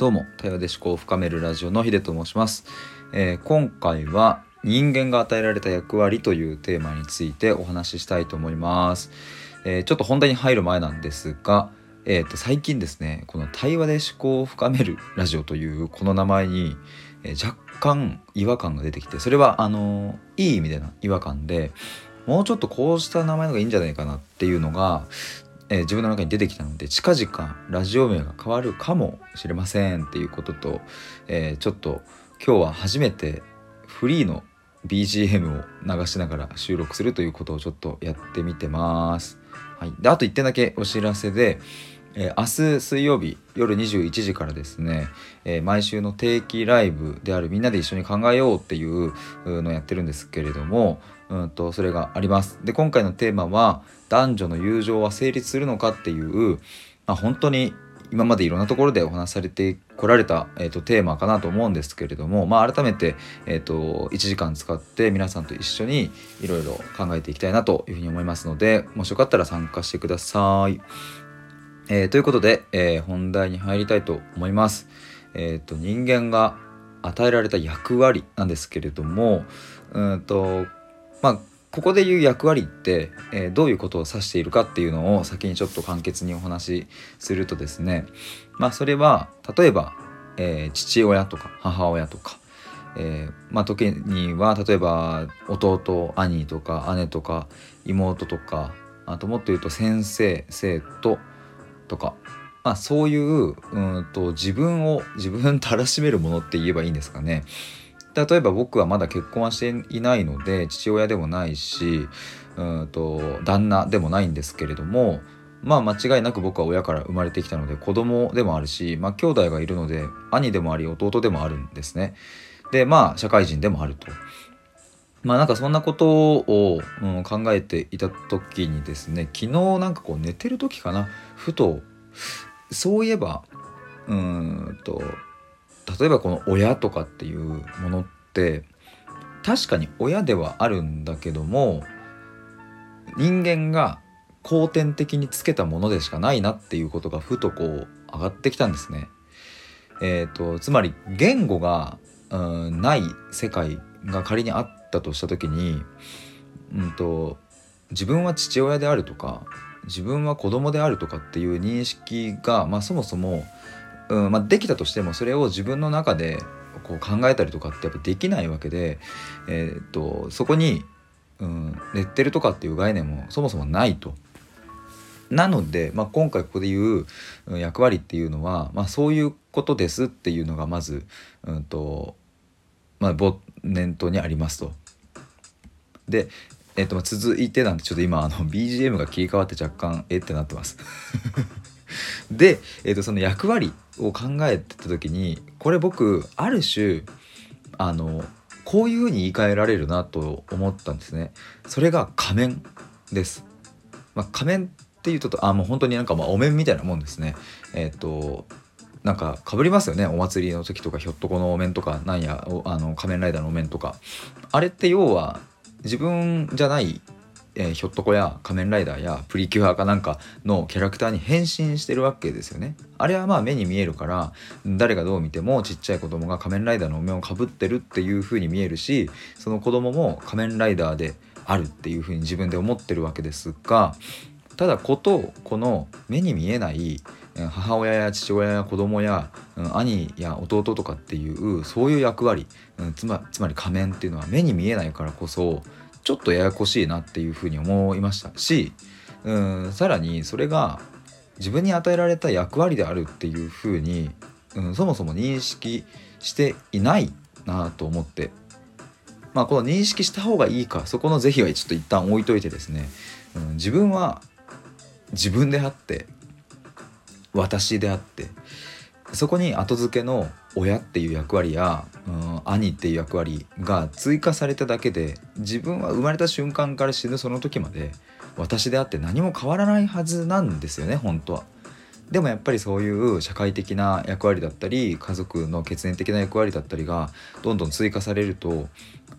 どうも対話で思考を深めるラジオのヒデと申します、えー今回は人間が与えられた役割というテーマについてお話ししたいと思います、えーちょっと本題に入る前なんですがえー、と最近ですねこの対話で思考を深めるラジオというこの名前に、えー若干違和感が出てきてそれはあのーいい意味での違和感でもうちょっとこうした名前の方がいいんじゃないかなっていうのが、えー自分の中に出てきたので近々ラジオ名が変わるかもしれませんっていうことと、えーちょっと今日は初めてフリーの BGM を流しながら収録するということをちょっとやってみてます。はい、であと1点だけお知らせで、えー明日水曜日夜21時からですね、えー毎週の定期ライブであるみんなで一緒に考えようっていうのをやってるんですけれども、うん、とそれがあります。で今回のテーマは男女の友情は成立するのかっていう、まあ、本当に今までいろんなところでお話しされてこられた、えー、とテーマかなと思うんですけれども、まあ、改めて、えー、と1時間使って皆さんと一緒にいろいろ考えていきたいなというふうに思いますのでもしよかったら参加してください。えーということで、えー本題に入りたいと思います。えー、と人間が与えられた役割なんですけれどもうんとまあここで言う役割って、えーどういうことを指しているかっていうのを先にちょっと簡潔にお話しするとですねまあそれは例えば、えー父親とか母親とか、えーまあ時には例えば弟兄とか姉とか妹とかあともっと言うと先生生徒とか、まあ、そういううんと自分を自分たらしめるものって言えばいいんですかね。例えば僕はまだ結婚はしていないので父親でもないしうんと旦那でもないんですけれどもまあ間違いなく僕は親から生まれてきたので子供でもあるし、まあ、兄弟がいるので兄でもあり弟でもあるんですね。でまあ社会人でもあると。まあなんかそんなことを、うん、考えていた時にですね昨日なんかこう寝てる時かなふとそういえばうんと例えばこの親とかっていうものって確かに親ではあるんだけども人間が後天的につけたものでしかないなっていうことがふとこう上がってきたんですね。えー、とつまり言語が、うん、ない世界が仮にあったとした時に、うん、と自分は父親であるとか自分は子供であるとかっていう認識が、まあ、そもそも、うんまあ、できたとしてもそれを自分の中でこう考えたりとかってやっぱできないわけで、えー、とそこに、うん、レッテルとかっていう概念もそもそもないと。なので、まあ、今回ここで言う役割っていうのは、まあ、そういうことですっていうのがまず、うんとまあ、念頭にありますと。で、えっと続いてなんでちょっと今あの BGM が切り替わって若干えってなってます。で、えっとその役割を考えてた時にこれ僕ある種あのこういうふうに言い換えられるなと思ったんですね。それが仮面です。まあ、仮面っていうとあもう本当になんかまあお面みたいなもんですね。えっとなんかかぶりますよね。お祭りの時とかひょっとこのお面とかなんやあの仮面ライダーのお面とか。あれって要は自分じゃない、えーひょっとこや仮面ライダーやプリキュアかなんかのキャラクターに変身してるわけですよね。あれはまあ目に見えるから誰がどう見てもちっちゃい子供が仮面ライダーのお面をかぶってるっていう風に見えるしその子供も仮面ライダーであるっていう風に自分で思ってるわけですがただことこの目に見えない母親や父親や子供や、兄や弟とかっていうそういう役割、うんつまつまり仮面っていうのは目に見えないからこそちょっとややこしいなっていうふうに思いましたし、うん、さらにそれが自分に与えられた役割であるっていうふうに、うん、そもそも認識していないなと思ってまあこの認識した方がいいかそこの是非はちょっと一旦置いといてですね、うん、自分は自分であって私であってそこに後付けの親っていう役割や、うん、兄っていう役割が追加されただけで自分は生まれた瞬間から死ぬその時まで私であって何も変わらないはずなんですよね本当は。でもやっぱりそういう社会的な役割だったり家族の血縁的な役割だったりがどんどん追加されると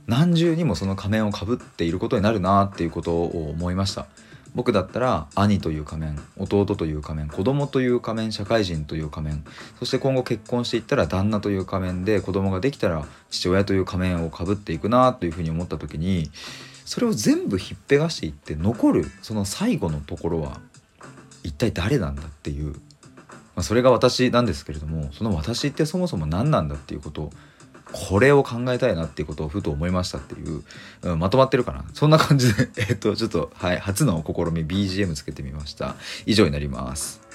何重にもその仮面をかぶっていることになるなっていうことを思いました。僕だったら兄という仮面弟という仮面子供という仮面社会人という仮面そして今後結婚していったら旦那という仮面で子供ができたら父親という仮面をかぶっていくなというふうに思った時にそれを全部ひっぺがしていって残るその最後のところは一体誰なんだっていう、まあ、それが私なんですけれどもその私ってそもそも何なんだっていうことをこれを考えたいなっていうことをふと思いましたっていう、うん、まとまってるかな。そんな感じでえっとちょっとはい初の試み BGM つけてみました。以上になります。